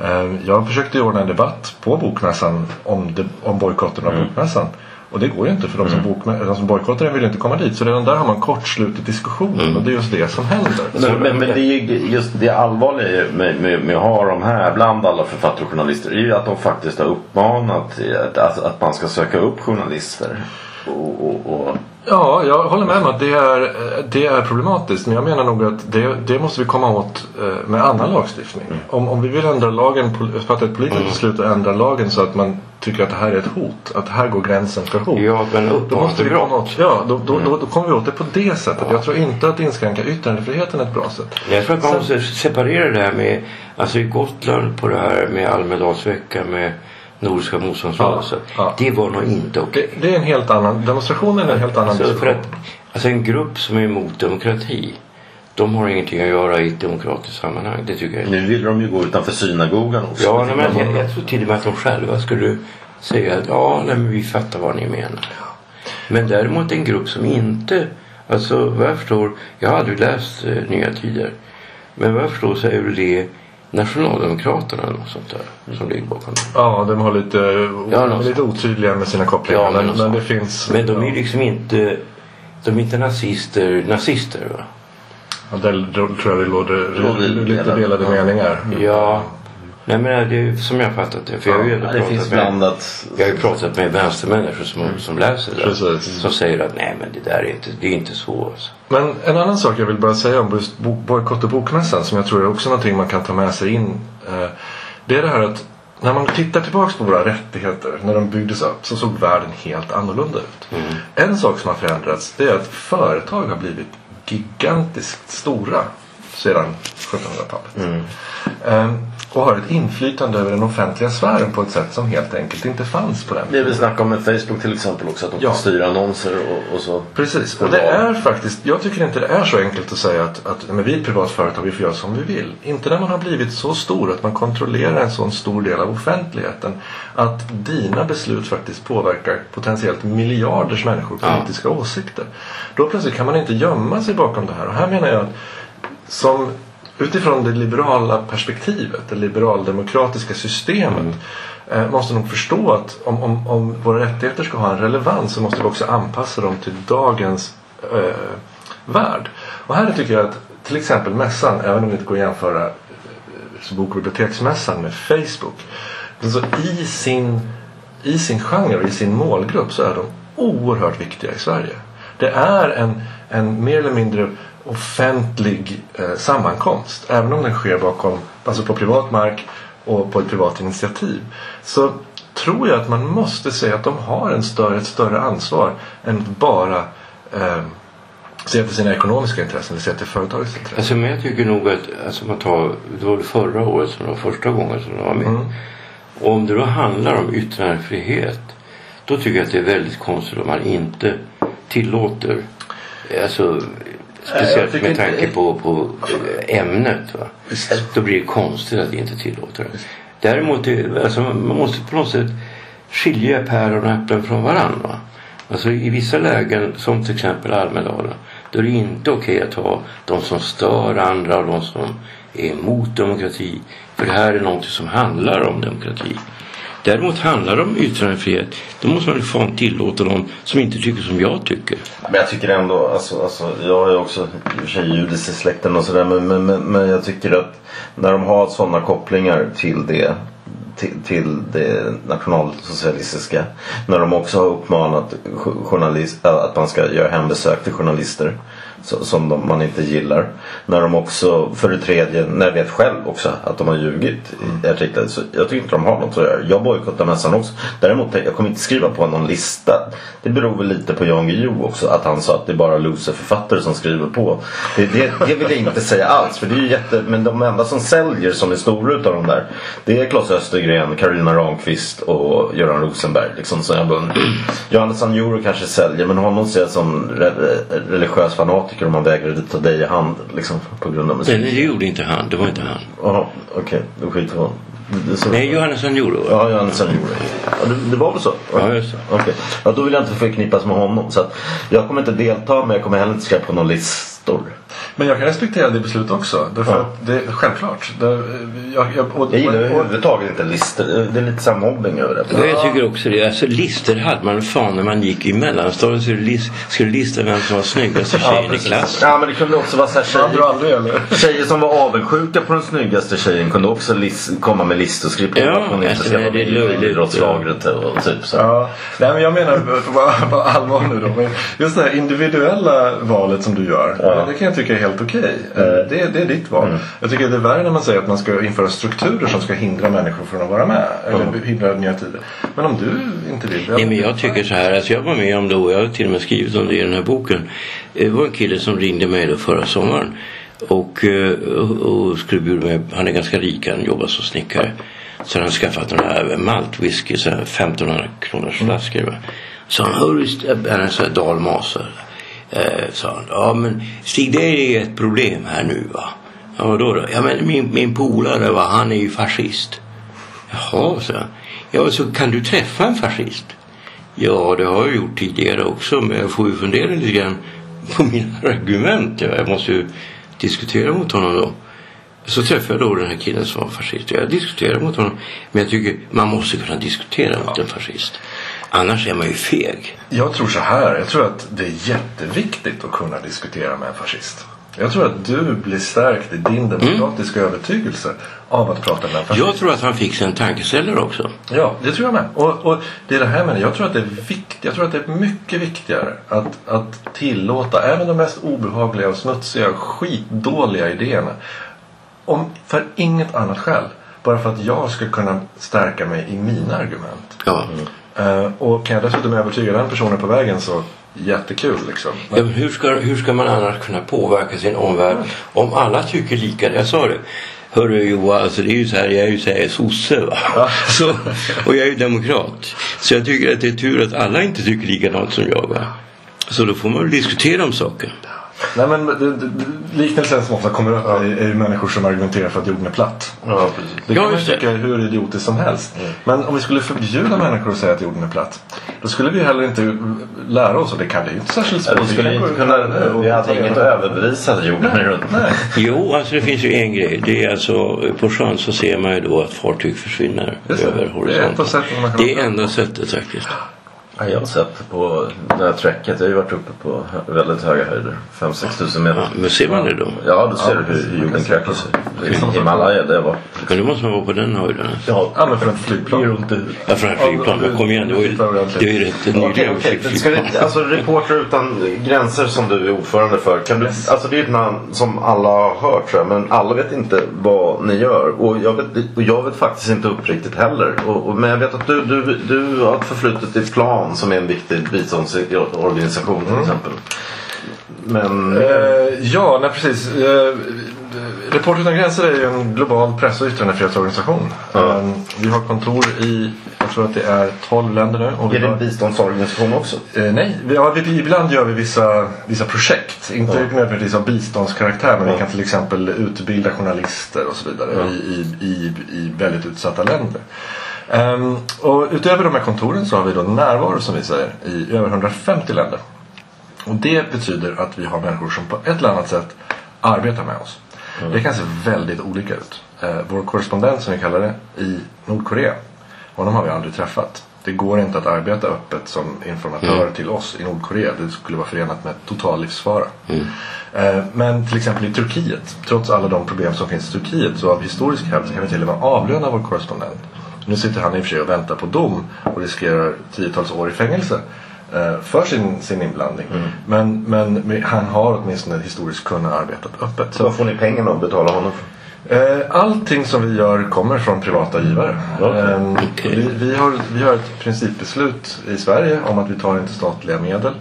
Eh, jag försökte ordna en debatt på bokmässan om, de, om bojkotten av bokmässan. Och det går ju inte för de som, bokmä- de som bojkottar den vill ju inte komma dit. Så redan där har man kortslutit diskussionen och det är just det som händer. Men, men, men det är ju just det allvarliga med, med, med att ha de här bland alla författare och journalister är ju att de faktiskt har uppmanat att, att, att man ska söka upp journalister. Och, och, och, Ja, jag håller med om att det är, det är problematiskt. Men jag menar nog att det, det måste vi komma åt eh, med annan lagstiftning. Om, om vi vill ändra lagen, fatta ett politiskt beslut och ändra lagen så att man tycker att det här är ett hot. Att här går gränsen för hot. Ja, men Då uppmaning måste vi komma åt, ja, då, då, då, då kommer vi åt det på det sättet. Jag tror inte att inskränka yttrandefriheten är ett bra sätt. Jag tror att man måste separera det här med, alltså i Gotland på det här med Almedalsveckan med Nordiska motståndsrörelsen. Ja, ja. Det var nog inte okej. Det, det är en helt annan, demonstrationen är en helt annan Alltså, för att, alltså en grupp som är emot demokrati, de har ingenting att göra i ett demokratiskt sammanhang. Det tycker jag nu vill de ju gå utanför synagogan också. Ja, nej, men jag, jag tror till och med att de själva skulle säga att ja, nej, men vi fattar vad ni menar. Men däremot en grupp som inte, alltså vad jag förstår, jag har aldrig läst eh, Nya Tider. Men vad jag förstår så är väl det Nationaldemokraterna eller något sånt där som ligger bakom det. Ja, de har lite, Ja, de är lite otydliga med sina kopplingar. Ja, men men, men det finns... Men de är ju liksom inte, de är inte nazister, nazister va? Ja, där tror jag det råder lite delade- delade ja. meningar. Ja, nej men det är som jag fattat det. För jag har ju Ja, det finns pratat med, jag har ju pratat med vänstermänniskor som, som läser det. Precis. Som säger att nej men det där är inte, det är inte så. Alltså. Men en annan sak jag vill bara säga om just bo- bojkott och bokmässan som jag tror är också någonting man kan ta med sig in. eh, Det är det här att när man tittar tillbaks på våra rättigheter när de byggdes upp så såg världen helt annorlunda ut. En sak som har förändrats det är att företag har blivit gigantiskt stora sedan 1700-talet. Ehm, och har ett inflytande över den offentliga sfären på ett sätt som helt enkelt inte fanns på den Det vi snackade om med Facebook till exempel också. Att de Ja. kan styra annonser och, och så. Precis, och det är faktiskt, jag tycker inte det är så enkelt att säga att, att men vi är ett privat företag, vi får göra som vi vill. Inte när man har blivit så stor att man kontrollerar en sån stor del av offentligheten. Att dina beslut faktiskt påverkar potentiellt miljarders människors politiska åsikter. Då plötsligt kan man inte gömma sig bakom det här. Och här menar jag att som utifrån det liberala perspektivet, det liberaldemokratiska systemet mm. måste nog förstå att om, om, om våra rättigheter ska ha en relevans så måste vi också anpassa dem till dagens eh, värld. Och här tycker jag att till exempel mässan, även om det inte går att jämföra eh, bok och biblioteksmässan med Facebook. Alltså i, sin, I sin genre och i sin målgrupp så är de oerhört viktiga i Sverige. Det är en, en mer eller mindre offentlig eh, sammankomst. Även om den sker bakom, alltså på privat mark och på ett privat initiativ. Så tror jag att man måste säga att de har en större, ett större ansvar än att bara eh, se till sina ekonomiska intressen eller se till företagets intressen. Alltså, men jag tycker nog att, alltså man tar, det var förra året som det var första gången som de var med. Mm. Och om det då handlar om yttrandefrihet. Då tycker jag att det är väldigt konstigt om man inte tillåter, alltså speciellt med tanke på, på eh, ämnet. Va? Då blir det konstigt att inte tillåta det. Däremot, är- alltså, man måste på något sätt skilja päron och äpplen från varandra. Alltså i vissa lägen, som till exempel Almedalen, då är det inte okej att ha de som stör andra och de som är emot demokrati. För det här är något som handlar om demokrati. Däremot handlar det om yttrandefrihet. Då måste man ju fan tillåta någon som inte tycker som jag tycker. Men jag tycker ändå, alltså, alltså, jag är också i och för sig judisk i släkten och sådär men, men, men, men jag tycker att när de har sådana kopplingar till det till, till det nationalsocialistiska. När de också har uppmanat journalist, att man ska göra hembesök till journalister som de, man inte gillar. När de också, för det tredje, när jag vet själv också att de har ljugit i artiklar. Så jag tycker inte de har något att göra. Jag bojkottar mässan också. Däremot, jag kommer inte skriva på någon lista. Det beror väl lite på Jan Guillou också. Att han sa att det är bara loserförfattare som skriver på. Det, det, det vill jag inte säga alls. För det är ju jätte, men de enda som säljer som är stora utav de där. Det är Claes Östergren, Carolina Ramqvist och Göran Rosenberg. Liksom, så jag Johannes Sanjuro kanske säljer men honom ser jag som re- religiös fanatiker om man vägrar ta dig i hand. Liksom, på grund av musik. Nej, det gjorde inte han. Det var inte han. Jaha, okej. Då skiter vi i honom. Det- det- så- Nej, Johannes Sanjuro. Ja. Ja, det, det var väl så? Ja, just det. Okej. Ja, då vill jag inte förknippas med honom. Så jag kommer inte delta men jag kommer heller inte skriva på någon listor. Men jag kan respektera det beslutet också. Därför Ja. att det, självklart. Det, jag, jag, och, Jag gillar överhuvudtaget inte listor. Det är lite så mobbing över det. Ja, jag tycker också det. Alltså lister hade man fan när man gick i mellanstadiet. Så lis- skulle lista vem som var snyggaste tjejen i precis. klassen. Ja, men det kunde också vara så här tjejer, aldrig eller? tjejer som var avundsjuka på den snyggaste tjejen kunde också lis- komma med listor och skriva på Ja, att hon inte alltså, ska nej, vara det är med i löjligt. idrottslagret och typ så. Ja, nej men jag menar för att vara vara allvar nu då. Men just det här individuella valet som du gör. Ja. Det, det kan jag tycka är helt okej. Eh, Det, är- det är ditt val. Jag tycker det är värre när man säger att man ska införa strukturer som ska hindra människor från att vara med. Eller hindra nya tider. Men om du inte vill. Nej, men jag tycker så här. Alltså jag var med om det och jag har till och med skrivit om det i den här boken. Det var en kille som ringde mig då förra sommaren. Och, eh, och, och skulle bjuda mig. Han är ganska rik. Han jobbar som snickare. Så han skaffat den här maltwhisky. Så här 1500 kronors flaskor. va. Så han St- han är så här dalmasare. Eh, sa han. Ja men Stig det är ett problem här nu va. Ja vadå då? Ja men min, min polare va. Han är ju fascist. Jaha, så. Ja, så kan du träffa en fascist? Ja, det har jag gjort tidigare också, men jag får ju fundera lite grann på mina argument. Ja, jag måste ju diskutera mot honom då. Så träffade jag då den här killen som var fascist. Jag diskuterade mot honom. Men jag tycker man måste kunna diskutera mot en fascist. Annars är man ju feg. Jag tror så här. Jag tror att det är jätteviktigt att kunna diskutera med en fascist. Jag tror att du blir stärkt i din demokratiska övertygelse av att prata med en fascist. Jag tror att han fick sig en tankeställare också. Ja, det tror jag med. Och, och det är det här menar. Jag tror att det är viktigt. Jag tror att det är mycket viktigare att, att tillåta även de mest obehagliga och smutsiga och skitdåliga idéerna. Om, för inget annat skäl. Bara för att jag ska kunna stärka mig i mina argument. Ja. Eh, och kan jag dessutom övertyga den personen på vägen så jättekul liksom. Ja, hur, ska, hur ska man annars kunna påverka sin omvärld om alla tycker lika? Jag sa det. Hörru Johan, alltså det är ju så här, jag är ju så här sosse va. Så, och jag är ju demokrat. Så jag tycker att det är tur att alla inte tycker likadant som jag va. Så då får man väl diskutera om saker. Nej men det, det, liknelsen som ofta kommer upp är, är ju människor som argumenterar för att jorden är platt. Ja, precis. Det Ja, kan man just det. tycka är hur idiotiskt som helst. Men om vi skulle förbjuda människor att säga att jorden är platt. Då skulle vi heller inte lära oss och det kan ju inte särskilt Ja, svårt. Vi skulle inte kunna, vi hade inget att överbevisa att jorden är rund. Nej. Jo, alltså det finns ju en grej. Det är alltså på sjön så ser man ju då att fartyg försvinner över Det är horisonten. man Det är enda sättet faktiskt. Ja, jag har sett på det här träcket. Jag har ju varit uppe på väldigt höga höjder. 5-6 tusen meter. Ja, men ser man det då? Ja, då ser du hur, jorden kröker sig. I Himalaya där jag var. Men då måste man vara på den höjden. Ja, Ja men för ett flygplan. runt ut. Ja, för att flygplan. Men kom igen, det var ju, det är ju rätt Okej, nyligen okej. Ska vi, alltså Reporter utan gränser som du är ordförande för. Kan du, alltså det är ett namn som alla har hört tror jag, men alla vet inte vad ni gör. Och jag vet, och jag vet faktiskt inte uppriktigt heller. Och, och, men jag vet att du, du, du har ett förflutet i Plan som är en viktig biståndsorganisation till exempel. Men... Eh, ja, nej precis. Eh, Reporter utan gränser är ju en global press och yttrandefrihetsorganisation. Eh, vi har kontor i, jag tror att det är 12 länder nu. Och är det en biståndsorganisation också? eh, nej, vi, ja, vi, ibland gör vi vissa, vissa projekt. Inte nödvändigtvis av biståndskaraktär men vi kan till exempel utbilda journalister och så vidare i, i, i, i väldigt utsatta länder. Ehm, och utöver de här kontoren så har vi då närvaro som vi säger i över 150 länder. Och det betyder att vi har människor som på ett eller annat sätt arbetar med oss. Det kan se väldigt olika ut. Eh, vår korrespondent som vi kallar det i Nordkorea. Honom har vi aldrig träffat. Det går inte att arbeta öppet som informatör till oss i Nordkorea. Det skulle vara förenat med total livsfara. Eh, Men till exempel i Turkiet, trots alla de problem som finns i Turkiet så av historisk hävd så kan vi till och med avlöna vår korrespondent. Nu sitter han i och för sig och väntar på dom och riskerar tiotals år i fängelse. eh, för sin, sin inblandning. Men, men han har åtminstone historiskt kunnat arbeta öppet. Så vad får ni pengarna att betala honom för? Eh, Allting som vi gör kommer från privata givare. Eh, vi, vi, har, vi har ett principbeslut i Sverige om att vi tar inte statliga medel.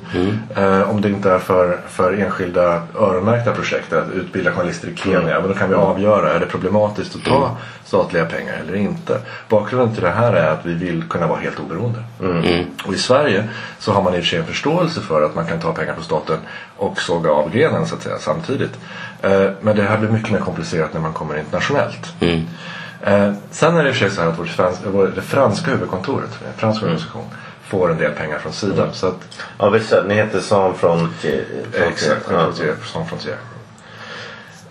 Eh, Om det inte är för, för enskilda öronmärkta projekt, att utbilda journalister i Kenya. Men då kan vi avgöra, är det problematiskt att ta statliga pengar eller inte? Bakgrunden till det här är att vi vill kunna vara helt oberoende. Och i Sverige så har man i och för sig en förståelse för att man kan ta pengar från staten och såga av grenen så att säga samtidigt. Eh, Men det här blir mycket mer komplicerat när man kommer internationellt. Eh, Sen är det i och för sig så här att vårt frans, det franska huvudkontoret, en fransk organisation, får en del pengar från Sida. Så att, Ja visst, ni heter San från... Exakt. Frontier, som Frontier.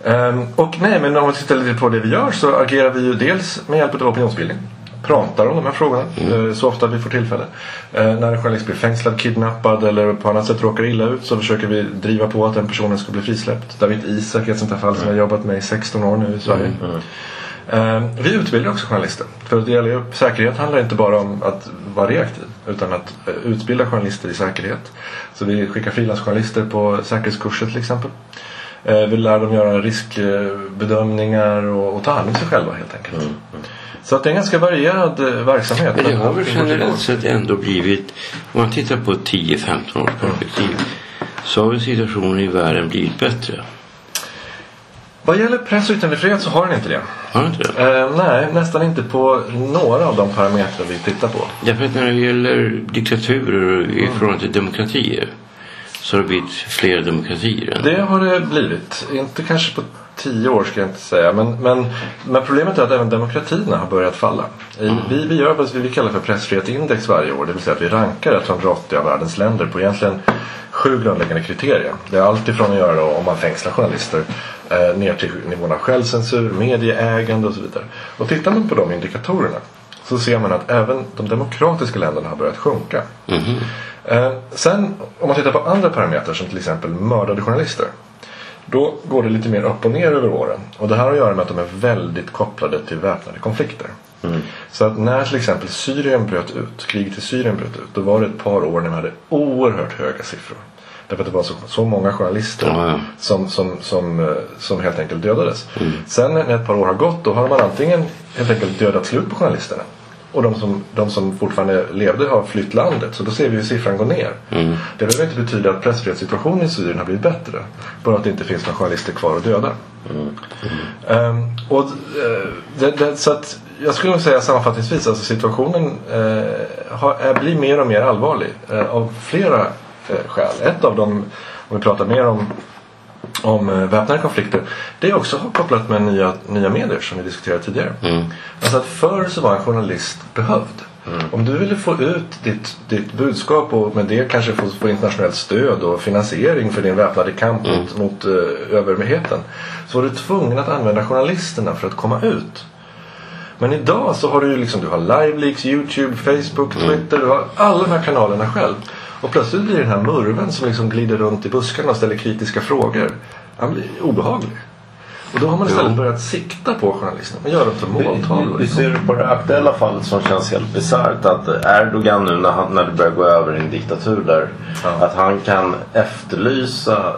Ehm, och nej, men om vi tittar lite på det vi gör så agerar vi ju dels med hjälp av opinionsbildning. Pratar om de här frågorna eh, så ofta vi får tillfälle. Eh, när en journalist blir fängslad, kidnappad eller på annat sätt råkar illa ut så försöker vi driva på att den personen ska bli frisläppt. David Isak är ett sånt här fall som jag har jobbat med i 16 år nu i Sverige. Eh, vi utbildar också journalister. För det gäller ju, säkerhet handlar inte bara om att vara reaktiv utan att utbilda journalister i säkerhet. Så vi skickar frilansjournalister på säkerhetskurser till exempel. Vi lär dem göra riskbedömningar och, och ta hand om sig själva helt enkelt. Så att det är en ganska varierad eh, verksamhet. Men det har väl generellt sett ändå blivit, om man tittar på 10-15 års perspektiv, så har situationen i världen blivit bättre. Vad gäller press och yttrandefrihet så har den inte det. Har den inte det? Eh, nej, nästan inte på några av de parametrar vi tittar på. Därför att när det gäller diktaturer i förhållande till demokratier så har det blivit fler demokratier. Det har det blivit. Inte kanske på tio år ska jag inte säga. Men, men, men problemet är att även demokratierna har börjat falla. I, vi, vi gör vad vi kallar för pressfrihetsindex varje år. Det vill säga att vi rankar 180 av världens länder på egentligen sju grundläggande kriterier. Det är allt ifrån att göra om man fängslar journalister eh, ner till nivån av självcensur, medieägande och så vidare. Och tittar man på de indikatorerna så ser man att även de demokratiska länderna har börjat sjunka. Eh, sen om man tittar på andra parametrar som till exempel mördade journalister. Då går det lite mer upp och ner över åren. Och det här har att göra med att de är väldigt kopplade till väpnade konflikter. Så att när till exempel Syrien bröt ut, kriget i Syrien bröt ut, då var det ett par år när man hade oerhört höga siffror. Därför att det var så, så många journalister Ja, ja. Som, som, som, eh, som helt enkelt dödades. Sen när ett par år har gått då har man antingen helt enkelt dödat slut på journalisterna. Och de som, de som fortfarande levde har flytt landet. Så då ser vi hur siffran går ner. Det behöver inte betyda att pressfrihetssituationen i Syrien har blivit bättre. Bara att det inte finns några journalister kvar att döda. Ehm, och, eh, det, det, så att jag skulle säga sammanfattningsvis alltså situationen eh, har, blir mer och mer allvarlig eh, av flera skäl. Ett av dem, om vi pratar mer om om eh, väpnade konflikter. Det är också kopplat med nya, nya medier som vi diskuterade tidigare. Alltså att förr så var en journalist behövd. Om du ville få ut ditt, ditt budskap och med det kanske få, få internationellt stöd och finansiering för din väpnade kamp mot, mot uh, överheten. Så var du tvungen att använda journalisterna för att komma ut. Men idag så har du liksom, du har LiveLeaks, YouTube, Facebook, Twitter. Du har alla de här kanalerna själv. Och plötsligt blir den här murven som liksom glider runt i buskarna och ställer kritiska frågor. Han blir obehaglig. Och då har man istället börjat sikta på journalisterna. Man gör dem till måltavlor. Hur ser du på det aktuella fallet som känns helt bisarrt? Att Erdogan nu när, han, när det börjar gå över i en diktatur där. Ja. Att han kan efterlysa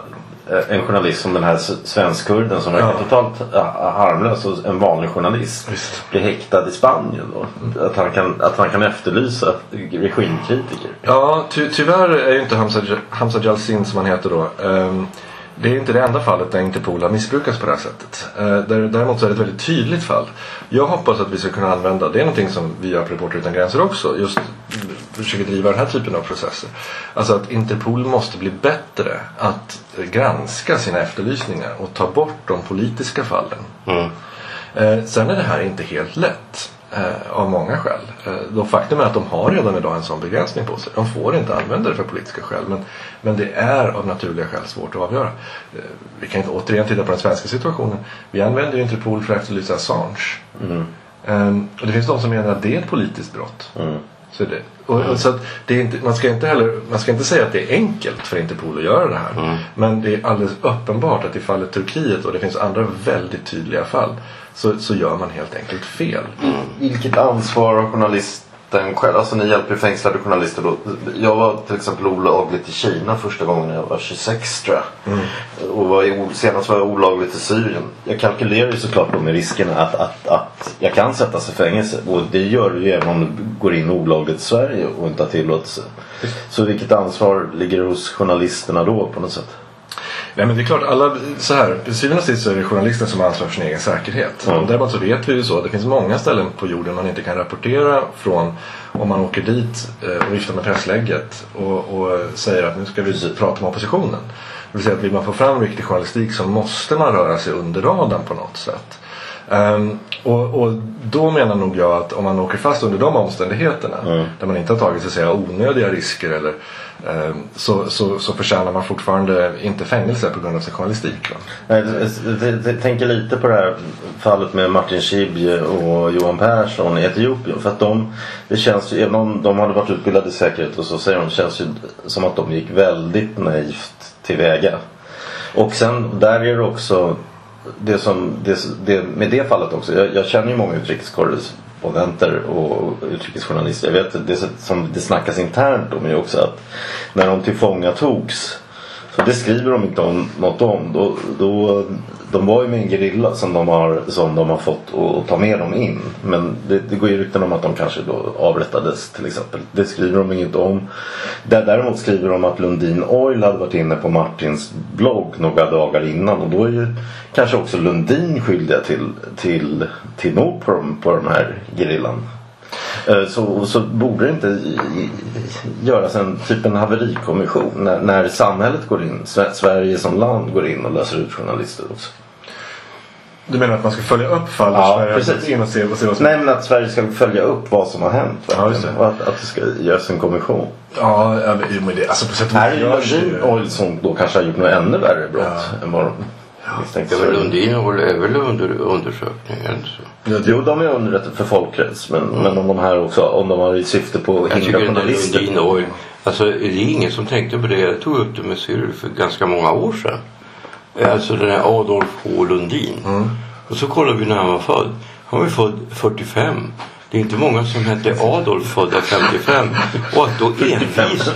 en journalist som den här svenskkurden som verkar Ja. totalt ah, harmlös och en vanlig journalist. Visst. Blir häktad i Spanien då. Att han kan, att han kan efterlysa regimkritiker. Ja, ty tyvärr är ju inte Hamza, Hamza Jalsin som han heter då. ehm, det är inte det enda fallet där Interpol har missbrukats på det här sättet. Eh, där- Däremot så är det ett väldigt tydligt fall. Jag hoppas att vi ska kunna använda, det är någonting som vi gör på Reporter utan gränser också, just försöker driva den här typen av processer. Alltså att Interpol måste bli bättre att granska sina efterlysningar och ta bort de politiska fallen. Eh, sen är det här inte helt lätt. Eh, av många skäl. Eh, faktum är att de har redan idag en sån begränsning på sig. De får inte använda det för politiska skäl. Men, men det är av naturliga skäl svårt att avgöra. Eh, vi kan inte återigen titta på den svenska situationen. Vi använder ju Interpol för att efterlysa Assange. Eh, och det finns de som menar att det är ett politiskt brott. Så det, och, och så att det är inte, man, ska inte heller, man ska inte säga att det är enkelt för Interpol att göra det här. Men det är alldeles uppenbart att i fallet Turkiet och det finns andra väldigt tydliga fall så, så gör man helt enkelt fel. Vilket ansvar har journalist, den själv? Alltså ni hjälper ju fängslade journalister då. Jag var till exempel olagligt i Kina första gången när jag var 26 tror jag. Och var i, senast var jag olagligt i Syrien. Jag kalkylerar ju såklart då med riskerna att, att, att jag kan sättas i fängelse. Och det gör du ju även om du går in olagligt i Sverige och inte har tillåtelse. Så vilket ansvar ligger hos journalisterna då på något sätt? Nej men det är klart, alla, så här, till syvende och sist så är det journalisten som har ansvar för sin egen säkerhet. Mm. Däremot så vet vi ju så, det finns många ställen på jorden man inte kan rapportera från om man åker dit eh, och viftar med presslägget och, och säger att nu ska vi prata med oppositionen. Det vill säga att vill man få fram riktig journalistik så måste man röra sig under radarn på något sätt. Ehm, och, och då menar nog jag att om man åker fast under de omständigheterna där man inte har tagit så att säga, onödiga risker eller, Ehm, så, så, så förtjänar man fortfarande inte fängelse på grund av sin journalistik. Va? Jag- jag- jag tänker lite på det här fallet med Martin Schibbye och Johan Persson i Etiopien. För att de, det känns ju, även om de hade varit utbildade i säkerhet och så säger de, det känns ju som att de gick väldigt naivt tillväga. Och sen där är det också det som, det, det, med det fallet också. Jag, jag känner ju många utrikeskorrespondenter och utrikesjournalister. Jag vet det som det snackas internt om är också att när de tillfångatogs så det skriver de inte om något om. Då, då, de var ju med en gerilla som de har, som de har fått att, ta med dem in. Men det, det går ju rykten om att de kanske då avrättades till exempel. Det skriver de inget om. Där, däremot skriver de att Lundin Oil hade varit inne på Martins blogg några dagar innan. Och då är ju kanske också Lundin skyldiga till, till, till mord på, på den här gerillan. Eh, Så, så borde det inte göras en typ en haverikommission när, när samhället går in, Sve- Sverige som land går in och löser ut journalister också. Du menar att man ska följa upp fall Ja, Sverige precis. in och se, och se vad som Nej men att Sverige ska följa upp vad som har hänt. Ja, och att, att det ska göras en kommission. Ja, ja, men- det, alltså på sätt och vis görs ju. Oil som då kanske har gjort något ännu värre brott än vad de misstänkte. Ja, men Lundin är väl under undersökning? är det inte så? Jo, de är underrättade för folkrätts. Men, men om de här också, om de har i syfte på att hindra journalister. Lundin Oil. Alltså det är ingen som tänkte på det. Jag tog upp det med Cyril för ganska många år sedan. Alltså den här Adolf H Lundin. Och så kollade vi när han var född. Han var född 45. Det är inte många som hette Adolf födda 55. Och att då envis,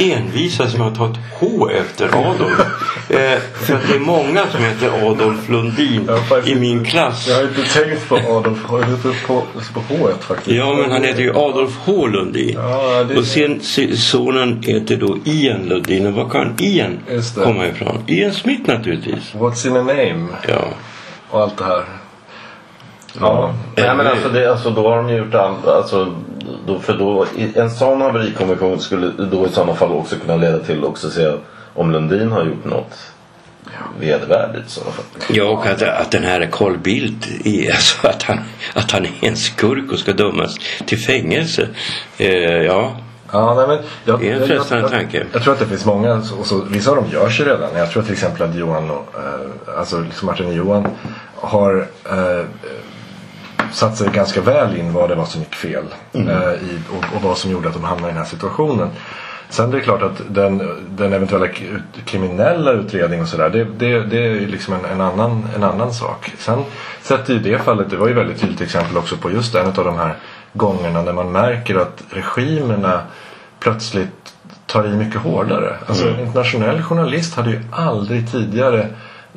envisas med att ta ett H efter Adolf. Eh, för att det är många som heter Adolf Lundin i min klass. Jag har inte tänkt på Adolf jag har inte på, på H1 faktiskt. Ja, men han heter ju Adolf H Lundin. Ja, det- Och sen se- sonen heter då Ian Lundin. Och var kan Ian komma ifrån? Ian Smith naturligtvis. What's in a name? Ja. Och allt det här. Ja. Nej men alltså, det, alltså då har de gjort allt. Alltså, då, för då, i- en sån haverikommission skulle då i sådana fall också kunna leda till också se om Lundin har gjort något vedervärdigt i sådana fall. Ja, och att, att den här Carl Bildt, är, alltså att han, att han är en skurk och ska dömas till fängelse. Eh, ja, Ja, nej, men jag, Det är en jag- frestande jag, tanke. Jag, jag tror att det finns många, och så, vissa av dem görs ju redan. Jag tror till exempel att Johan, och, eh, alltså liksom Martin och Johan har eh, satt sig ganska väl in vad det var som gick fel. Mm. Eh, i, och, och vad som gjorde att de hamnade i den här situationen. Sen det är klart att den, den eventuella kriminella utredningen och sådär det, det, det är liksom en, en, annan, en annan sak. Sen sett i det fallet, det var ju väldigt tydligt exempel också på just en av de här gångerna när man märker att regimerna plötsligt tar i mycket hårdare. Alltså en internationell journalist hade ju aldrig tidigare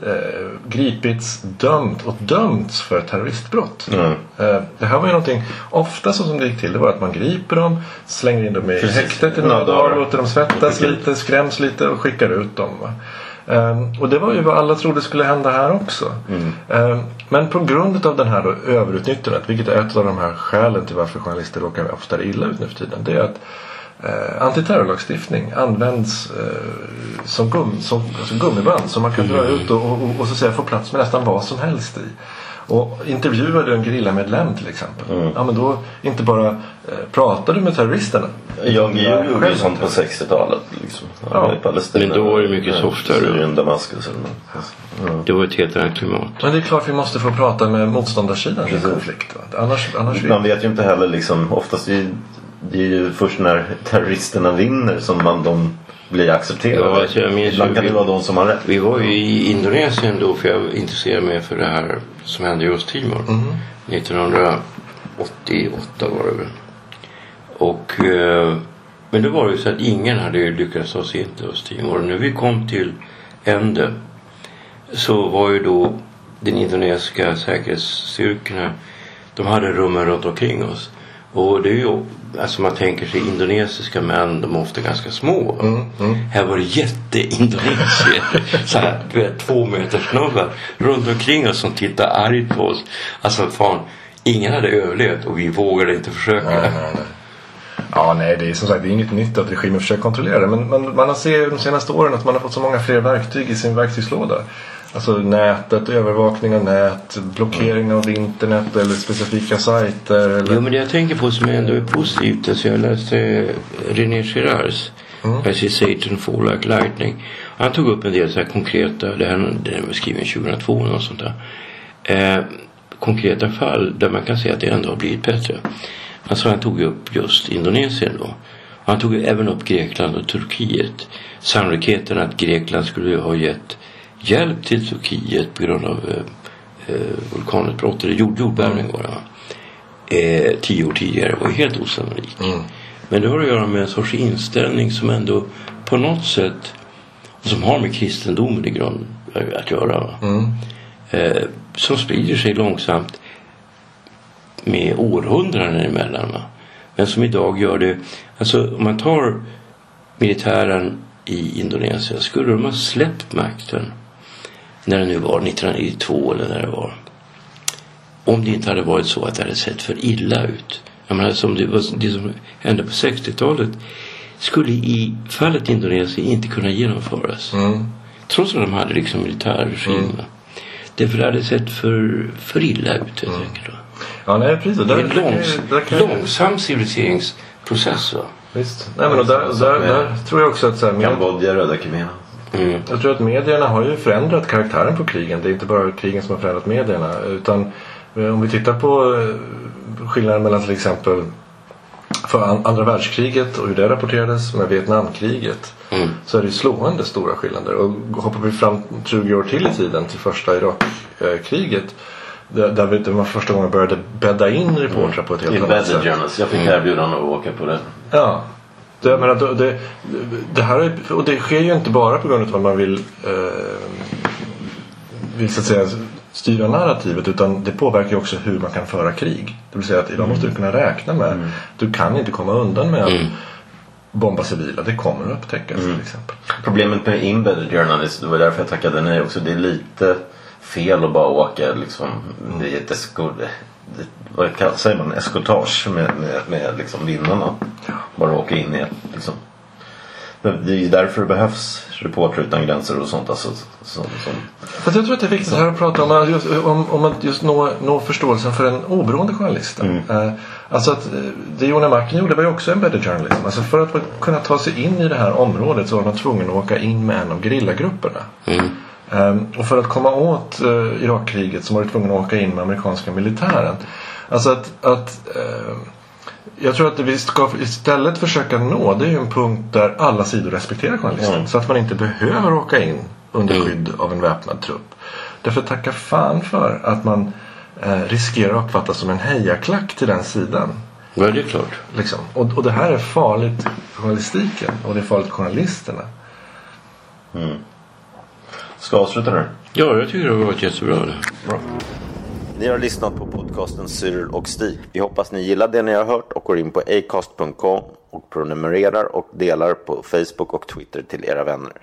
eh, gripits, dömt och dömts för terroristbrott. Eh, det här var ju någonting, ofta så som det gick till det var att man griper dem, slänger in dem i Precis. häktet i Några några dagar, låter dem svettas lite, skräms lite och skickar ut dem. Ehm, och det var ju vad alla trodde skulle hända här också. Ehm, men på grund av den här då överutnyttjandet, vilket är ett av de här skälen till varför journalister råkar oftare illa ut nu för tiden. Det är att eh, antiterrorlagstiftning används eh, som, gum, som alltså gummiband som man kan dra ut och, och, och, och så att säga få plats med nästan vad som helst i. Och intervjuar du en gerillamedlem till exempel. Ja men då inte bara eh, pratar du med terroristerna. Guillou gjorde ju sånt på 60-talet. Liksom. Ja. i Palestina. Men då var det mycket softare. Syrien, Damaskus eller något. det var ett helt annat klimat. Men det är klart vi måste få prata med motståndarsidan i konflikt. Annars, annars Man vet ju inte heller liksom. Oftast är det är ju först när terroristerna vinner som man, de blir accepterade. Ja, alltså jag Ibland kan det vara de som har rätt. Vi var ju i Indonesien då för jag intresserade mig för det här som hände i Östtimor. 1988 var det väl. Och, eh, men det var ju så att ingen hade lyckats ta sig in till Östtimor. När vi kom till Ende så var ju då den indonesiska säkerhetsstyrkorna de hade rummen runt omkring oss. Och det är ju, alltså man tänker sig indonesiska män, de är ofta ganska små. Mm, mm. Här var det jätteindonesier. så här, du vet, två meter snubbar runt omkring oss som tittade argt på oss. Alltså fan, ingen hade överlevt och vi vågade inte försöka. Nej, nej, nej. Ja, nej, det är som sagt det är inget nytt att regimen försöker kontrollera det. Men, men man har sett de senaste åren att man har fått så många fler verktyg i sin verktygslåda. Alltså nätet, övervakning av nät, blockering av internet eller specifika sajter. Eller... Jo men det jag tänker på som ändå är positivt. Alltså jag läste René Girards mm. I see Satan fall like lightning. Han tog upp en del så här konkreta, det här den var skriven 2002 eller något sånt där. Eh, konkreta fall där man kan säga att det ändå har blivit bättre. Alltså han tog upp just Indonesien då. Han tog även upp Grekland och Turkiet. Sannolikheten att Grekland skulle ha gett hjälp till Turkiet på grund av eh, eh vulkanutbrott eller jord, jordbävning var det. Eh, tio år tidigare var helt osannolik. Mm. Men det har att göra med en sorts inställning som ändå på något sätt som har med kristendomen i grund att göra. Mm. Eh, som sprider sig långsamt med århundraden emellan. Va? Men som idag gör det, alltså om man tar militären i Indonesien, skulle de ha släppt makten när det nu var 1992 eller när det var. Om det inte hade varit så att det hade sett för illa ut. Jag menar, som det, var, det som hände på 60-talet skulle i fallet Indonesien inte kunna genomföras. Mm. Trots att de hade liksom militärregimerna. Mm. Därför det hade sett för, för illa ut helt mm. enkelt. Ja, nej, precis. Det är en långs, där långsam civiliseringsprocess. Va? Visst. Nej, men och där, där, där, tror jag också att... Så här, med... Kambodja, Röda khmererna. Mm. Jag tror att medierna har ju förändrat karaktären på krigen. Det är inte bara krigen som har förändrat medierna. Utan eh, om vi tittar på eh, skillnaden mellan till exempel för andra världskriget och hur det rapporterades med Vietnamkriget mm. så är det slående stora skillnader. Och hoppar vi fram 20 år till i tiden till första Irakkriget där, vi, det var första gången började bädda in reportrar på ett helt annat sätt. Journals. Jag fick mm. erbjudan att åka på det. Ja. Det, jag menar, det, det, här är, och det sker ju inte bara på grund av att man vill, eh, vill så att säga, styra narrativet utan det påverkar ju också hur man kan föra krig. Det vill säga att idag måste du kunna räkna med mm. du kan inte komma undan med att mm. bomba civila. Det kommer att upptäckas mm. till exempel. Problemet med embedded journalist, det var därför jag tackade nej också. Det är lite fel att bara åka liksom. Det är ett eskort, vad säger man, eskortage med, med, med liksom vinnarna. Bara åka in i liksom. Det är ju därför det behövs Reporter utan gränser och sånt. Alltså, så, så. jag tror att det är viktigt här att prata om, just, om, om att just nå, nå förståelsen för en oberoende journalist. Mm. Eh, alltså att eh, det Jona Marken gjorde var ju också en better journalism. Alltså för att kunna ta sig in i det här området så var man tvungen att åka in med en av gerillagrupperna. Mm. Um, och för att komma åt uh, Irakkriget så var du tvungen att åka in med amerikanska militären. Alltså att, att uh, jag tror att vi ska istället försöka nå det är ju en punkt där alla sidor respekterar journalisten. Mm. Så att man inte behöver åka in under skydd av en väpnad trupp. Därför tacka fan för att man uh, riskerar att uppfattas som en hejaklack till den sidan. Ja, det är klart. Liksom. Och, och det här är farligt journalistiken och det är farligt journalisterna. Mm. Ska avsluta nu? Ja, jag tycker det har varit jättebra. Bra. Ni har lyssnat på podcasten Cyril och Stig. Vi hoppas ni gillar det ni har hört och går in på acast.com och prenumererar och delar på Facebook och Twitter till era vänner.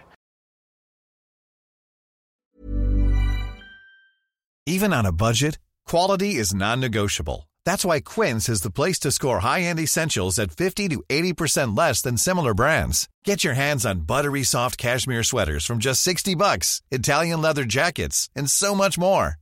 Even on a budget, quality is non-negotiable. That's why Quince is the place to score high-end essentials at 50 to 80% less than similar brands. Get your hands on buttery soft cashmere sweaters from just 60 bucks, Italian leather jackets, and so much more.